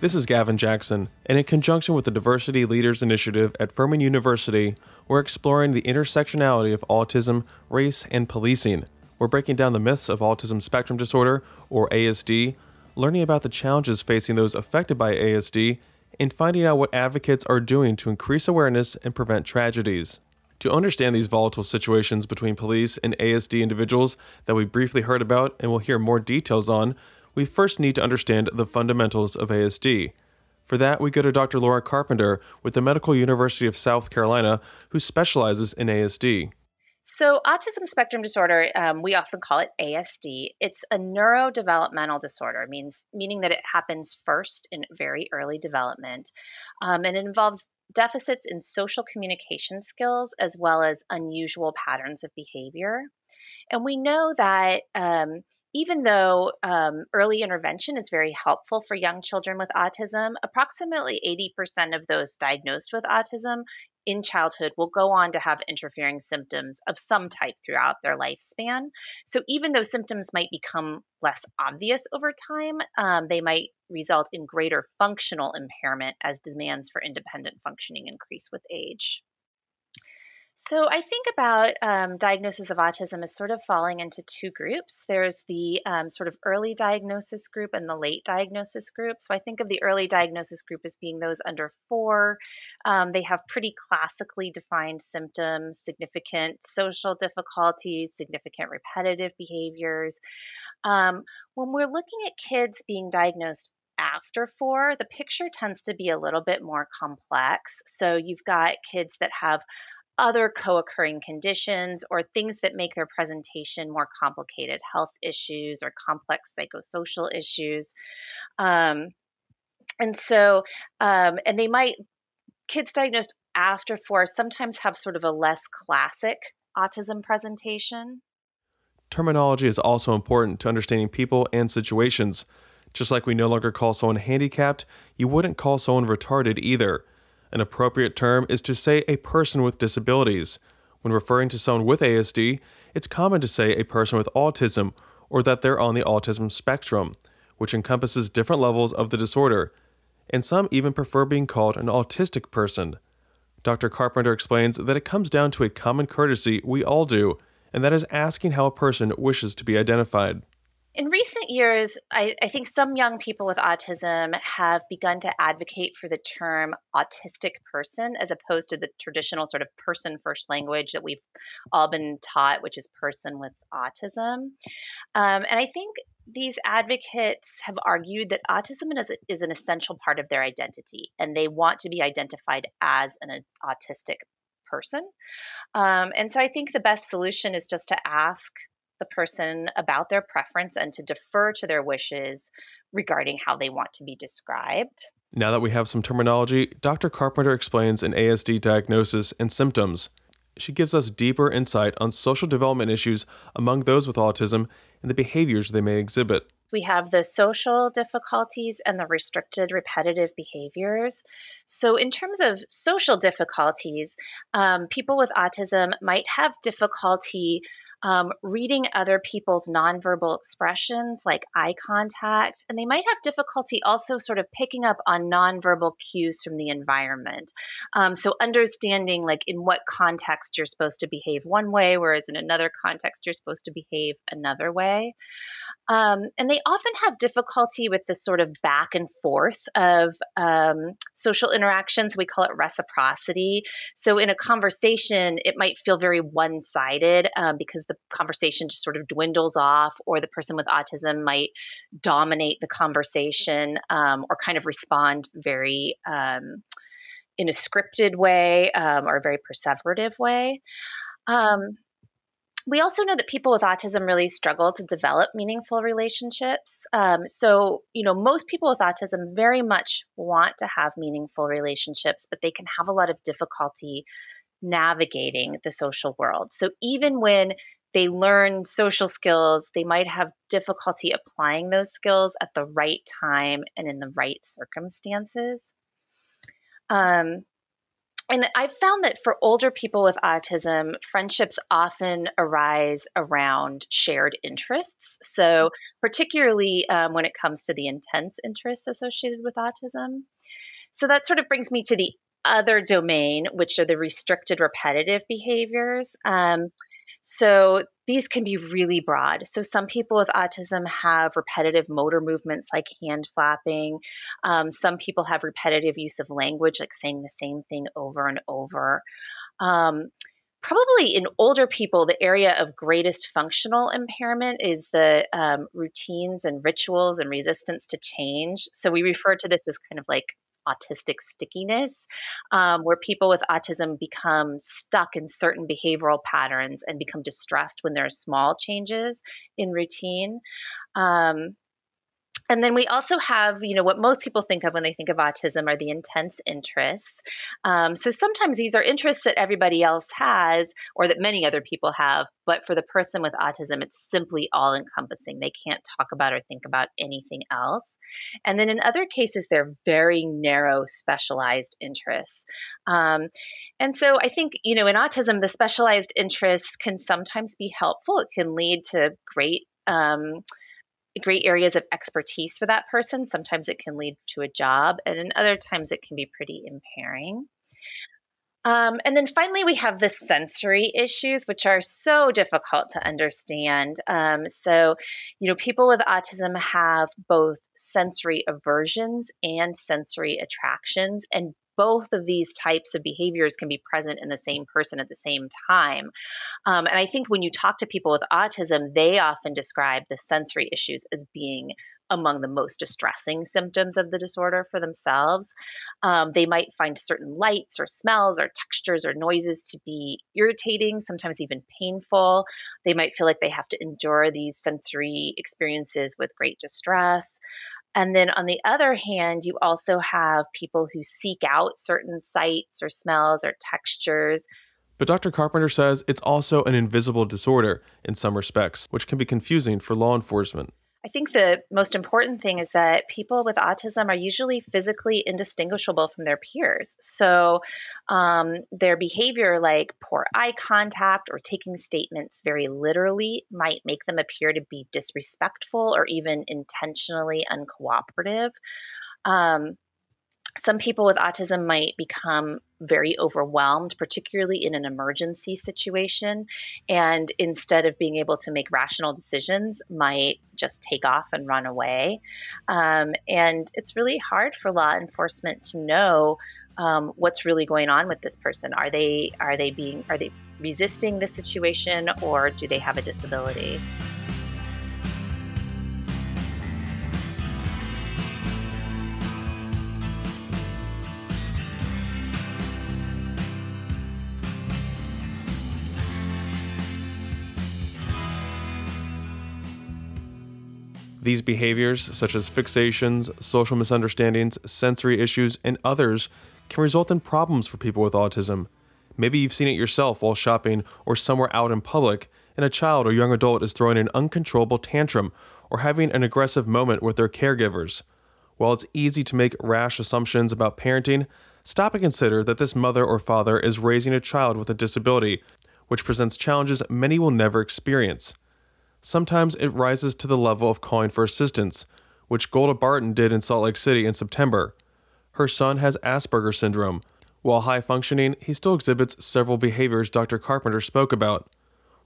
This is Gavin Jackson, and in conjunction with the Diversity Leaders Initiative at Furman University, we're exploring the intersectionality of autism, race, and policing. We're breaking down the myths of autism spectrum disorder, or ASD, learning about the challenges facing those affected by ASD, and finding out what advocates are doing to increase awareness and prevent tragedies. To understand these volatile situations between police and ASD individuals that we briefly heard about and will hear more details on, we first need to understand the fundamentals of ASD. For that, we go to Dr. Laura Carpenter with the Medical University of South Carolina, who specializes in ASD. So, autism spectrum disorder, um, we often call it ASD. It's a neurodevelopmental disorder, means meaning that it happens first in very early development, um, and it involves deficits in social communication skills as well as unusual patterns of behavior. And we know that um, even though um, early intervention is very helpful for young children with autism, approximately 80% of those diagnosed with autism in childhood will go on to have interfering symptoms of some type throughout their lifespan. So, even though symptoms might become less obvious over time, um, they might result in greater functional impairment as demands for independent functioning increase with age. So I think about um, diagnosis of autism as sort of falling into two groups. There's the um, sort of early diagnosis group and the late diagnosis group. So I think of the early diagnosis group as being those under four. Um, they have pretty classically defined symptoms, significant social difficulties, significant repetitive behaviors. Um, when we're looking at kids being diagnosed after four, the picture tends to be a little bit more complex. So you've got kids that have other co occurring conditions or things that make their presentation more complicated, health issues or complex psychosocial issues. Um, and so, um, and they might, kids diagnosed after four sometimes have sort of a less classic autism presentation. Terminology is also important to understanding people and situations. Just like we no longer call someone handicapped, you wouldn't call someone retarded either. An appropriate term is to say a person with disabilities. When referring to someone with ASD, it's common to say a person with autism or that they're on the autism spectrum, which encompasses different levels of the disorder, and some even prefer being called an autistic person. Dr. Carpenter explains that it comes down to a common courtesy we all do, and that is asking how a person wishes to be identified. In recent years, I, I, think some young people with autism have begun to advocate for the term autistic person as opposed to the traditional sort of person first language that we've all been taught, which is person with autism. Um, and I think these advocates have argued that autism is, is an essential part of their identity and they want to be identified as an autistic person. Um, and so I think the best solution is just to ask the person about their preference and to defer to their wishes regarding how they want to be described. Now that we have some terminology, Dr. Carpenter explains an ASD diagnosis and symptoms. She gives us deeper insight on social development issues among those with autism and the behaviors they may exhibit. We have the social difficulties and the restricted repetitive behaviors. So, in terms of social difficulties, um, people with autism might have difficulty um, reading other people's nonverbal expressions like eye contact, and they might have difficulty also sort of picking up on nonverbal cues from the environment. Um, so, understanding like in what context you're supposed to behave one way, whereas in another context you're supposed to behave another way. Um, and they often have difficulty with this sort of back and forth of um, social interactions. We call it reciprocity. So, in a conversation, it might feel very one sided um, because the conversation just sort of dwindles off, or the person with autism might dominate the conversation um, or kind of respond very um, in a scripted way um, or a very perseverative way. Um, we also know that people with autism really struggle to develop meaningful relationships. Um, so, you know, most people with autism very much want to have meaningful relationships, but they can have a lot of difficulty navigating the social world. So, even when they learn social skills, they might have difficulty applying those skills at the right time and in the right circumstances. Um, and I've found that for older people with autism, friendships often arise around shared interests. So, particularly um, when it comes to the intense interests associated with autism. So, that sort of brings me to the other domain, which are the restricted repetitive behaviors. Um, so these can be really broad. So some people with autism have repetitive motor movements like hand flapping. Um, some people have repetitive use of language, like saying the same thing over and over. Um, probably in older people, the area of greatest functional impairment is the um, routines and rituals and resistance to change. So we refer to this as kind of like autistic stickiness, um, where people with autism become stuck in certain behavioral patterns and become distressed when there are small changes in routine. Um, and then we also have, you know, what most people think of when they think of autism are the intense interests. Um, so sometimes these are interests that everybody else has or that many other people have, but for the person with autism, it's simply all encompassing. They can't talk about or think about anything else. And then in other cases, they're very narrow, specialized interests. Um, and so I think, you know, in autism, the specialized interests can sometimes be helpful. It can lead to great. Um, great areas of expertise for that person. Sometimes it can lead to a job, and in other times it can be pretty impairing. Um, and then finally, we have the sensory issues, which are so difficult to understand. Um, so, you know, people with autism have both sensory aversions and sensory attractions, and both of these types of behaviors can be present in the same person at the same time. Um, and I think when you talk to people with autism, they often describe the sensory issues as being among the most distressing symptoms of the disorder for themselves. Um, they might find certain lights or smells or textures or noises to be irritating, sometimes even painful. They might feel like they have to endure these sensory experiences with great distress. And then on the other hand, you also have people who seek out certain sights or smells or textures. But Dr. Carpenter says it's also an invisible disorder in some respects, which can be confusing for law enforcement. I think the most important thing is that people with autism are usually physically indistinguishable from their peers. So, um, their behavior, like poor eye contact or taking statements very literally, might make them appear to be disrespectful or even intentionally uncooperative. Um, some people with autism might become very overwhelmed, particularly in an emergency situation. And instead of being able to make rational decisions, might just take off and run away. Um, and it's really hard for law enforcement to know um, what's really going on with this person. Are they are they being are they resisting the situation or do they have a disability? These behaviors, such as fixations, social misunderstandings, sensory issues, and others, can result in problems for people with autism. Maybe you've seen it yourself while shopping or somewhere out in public, and a child or young adult is throwing an uncontrollable tantrum or having an aggressive moment with their caregivers. While it's easy to make rash assumptions about parenting, stop and consider that this mother or father is raising a child with a disability, which presents challenges many will never experience. Sometimes it rises to the level of calling for assistance, which Golda Barton did in Salt Lake City in September. Her son has Asperger syndrome. While high functioning, he still exhibits several behaviors Dr. Carpenter spoke about.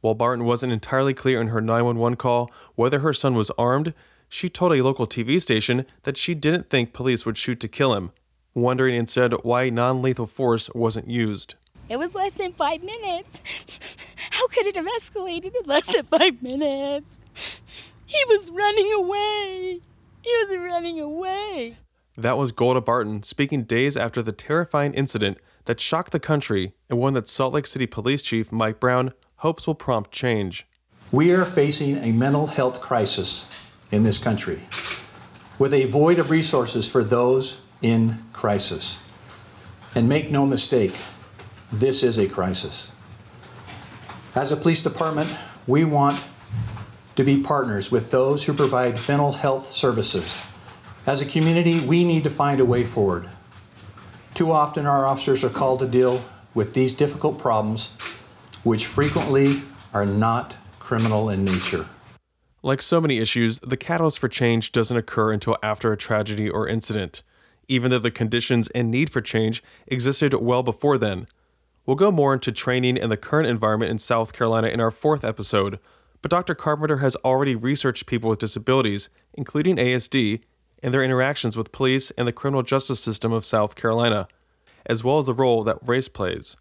While Barton wasn't entirely clear in her 911 call whether her son was armed, she told a local TV station that she didn't think police would shoot to kill him, wondering instead why non lethal force wasn't used. It was less than five minutes. How could it have escalated in less than five minutes? He was running away. He was running away. That was Golda Barton speaking days after the terrifying incident that shocked the country and one that Salt Lake City Police Chief Mike Brown hopes will prompt change. We are facing a mental health crisis in this country with a void of resources for those in crisis. And make no mistake, this is a crisis. As a police department, we want to be partners with those who provide mental health services. As a community, we need to find a way forward Too often, our officers are called to deal with these difficult problems, which frequently are not criminal in nature. Like so many issues, the catalyst for change doesn't occur until after a tragedy or incident, even though the conditions and need for change existed well before then. We'll go more into training and the current environment in South Carolina in our fourth episode, but Dr. Carpenter has already researched people with disabilities, including ASD, and their interactions with police and the criminal justice system of South Carolina, as well as the role that race plays.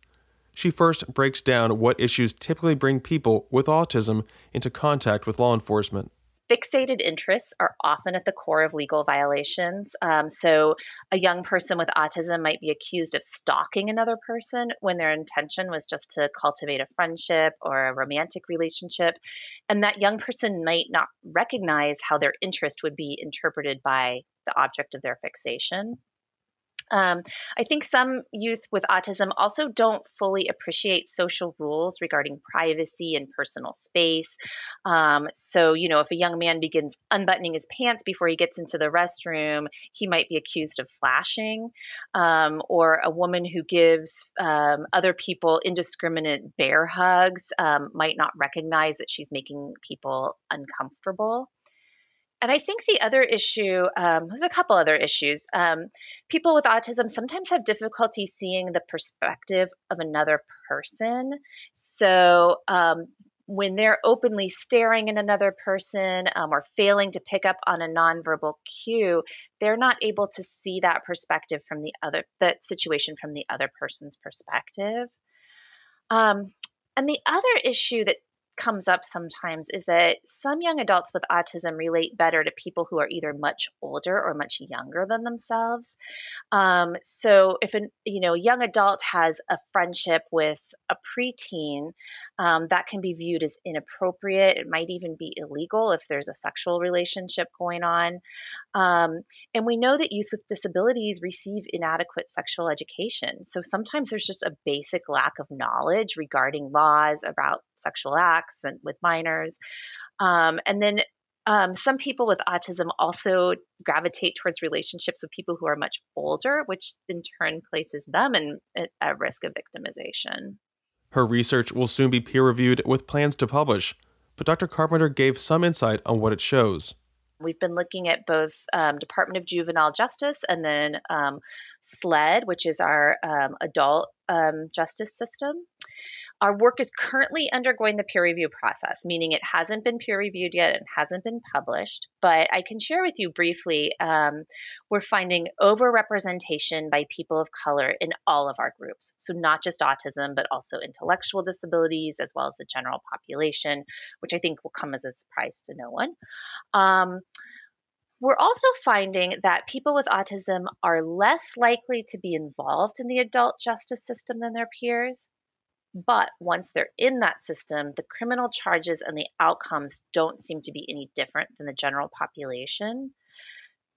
She first breaks down what issues typically bring people with autism into contact with law enforcement. Fixated interests are often at the core of legal violations. Um, so, a young person with autism might be accused of stalking another person when their intention was just to cultivate a friendship or a romantic relationship. And that young person might not recognize how their interest would be interpreted by the object of their fixation. Um, I think some youth with autism also don't fully appreciate social rules regarding privacy and personal space. Um, so, you know, if a young man begins unbuttoning his pants before he gets into the restroom, he might be accused of flashing. Um, or a woman who gives um, other people indiscriminate bear hugs um, might not recognize that she's making people uncomfortable and I think the other issue, um, there's a couple other issues. Um, people with autism sometimes have difficulty seeing the perspective of another person. So um, when they're openly staring at another person um, or failing to pick up on a nonverbal cue, they're not able to see that perspective from the other, that situation from the other person's perspective. Um, and the other issue that comes up sometimes is that some young adults with autism relate better to people who are either much older or much younger than themselves. Um, so if a you know young adult has a friendship with a preteen, um, that can be viewed as inappropriate. It might even be illegal if there's a sexual relationship going on. Um, and we know that youth with disabilities receive inadequate sexual education. So sometimes there's just a basic lack of knowledge regarding laws about sexual acts and with minors. Um, and then um, some people with autism also gravitate towards relationships with people who are much older, which in turn places them in, at risk of victimization. Her research will soon be peer reviewed with plans to publish, but Dr. Carpenter gave some insight on what it shows. We've been looking at both um, Department of Juvenile Justice and then um, SLED, which is our um, adult um, justice system. Our work is currently undergoing the peer review process, meaning it hasn't been peer reviewed yet and hasn't been published. But I can share with you briefly um, we're finding overrepresentation by people of color in all of our groups. So, not just autism, but also intellectual disabilities as well as the general population, which I think will come as a surprise to no one. Um, we're also finding that people with autism are less likely to be involved in the adult justice system than their peers. But once they're in that system, the criminal charges and the outcomes don't seem to be any different than the general population.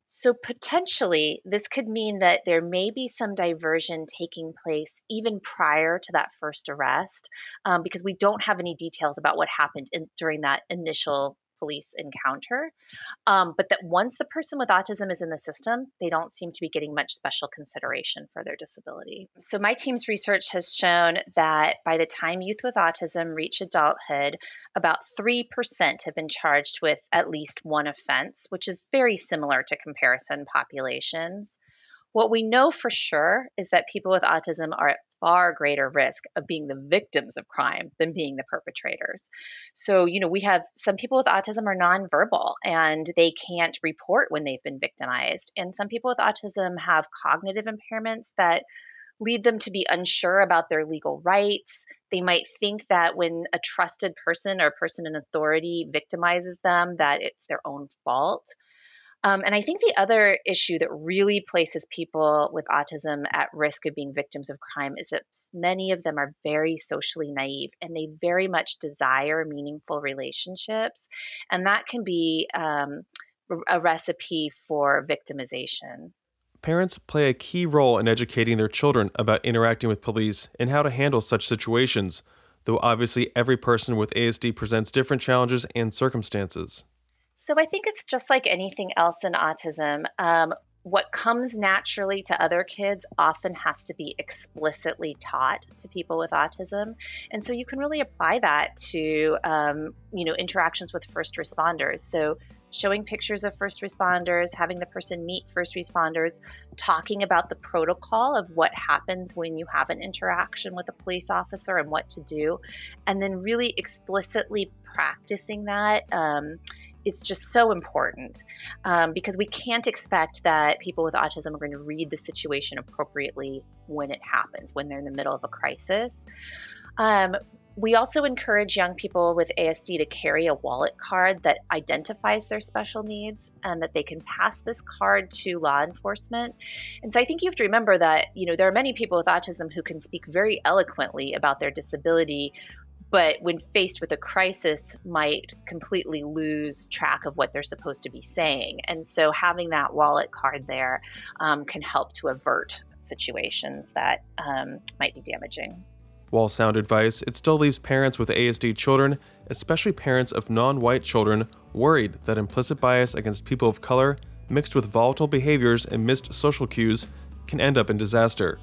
So, potentially, this could mean that there may be some diversion taking place even prior to that first arrest um, because we don't have any details about what happened in, during that initial police encounter. Um, but that once the person with autism is in the system, they don't seem to be getting much special consideration for their disability. So, my team's research has shown that by the time youth with autism reach adulthood, about 3% have been charged with at least one offense, which is very similar to comparison populations. What we know for sure is that people with autism are at far greater risk of being the victims of crime than being the perpetrators. So, you know, we have some people with autism are nonverbal and they can't report when they've been victimized. And some people with autism have cognitive impairments that lead them to be unsure about their legal rights. They might think that when a trusted person or person in authority victimizes them that it's their own fault. Um, and I think the other issue that really places people with autism at risk of being victims of crime is that many of them are very socially naive and they very much desire meaningful relationships. And that can be um, a recipe for victimization. Parents play a key role in educating their children about interacting with police and how to handle such situations, though obviously every person with ASD presents different challenges and circumstances. So I think it's just like anything else in autism. Um, what comes naturally to other kids often has to be explicitly taught to people with autism and so you can really apply that to um, you know interactions with first responders so showing pictures of first responders having the person meet first responders talking about the protocol of what happens when you have an interaction with a police officer and what to do and then really explicitly practicing that um, is just so important um, because we can't expect that people with autism are going to read the situation appropriately when it happens, when they're in the middle of a crisis. Um, we also encourage young people with ASD to carry a wallet card that identifies their special needs and that they can pass this card to law enforcement. And so I think you have to remember that, you know, there are many people with autism who can speak very eloquently about their disability but when faced with a crisis might completely lose track of what they're supposed to be saying. And so having that wallet card there um, can help to avert situations that um, might be damaging. While sound advice it still leaves parents with asd children especially parents of non-white children worried that implicit bias against people of color mixed with volatile behaviors and missed social cues can end up in disaster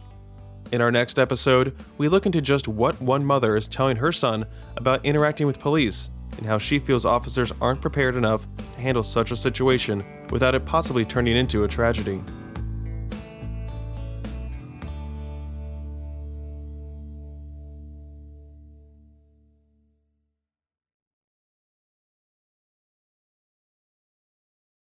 in our next episode, we look into just what one mother is telling her son about interacting with police and how she feels officers aren't prepared enough to handle such a situation without it possibly turning into a tragedy.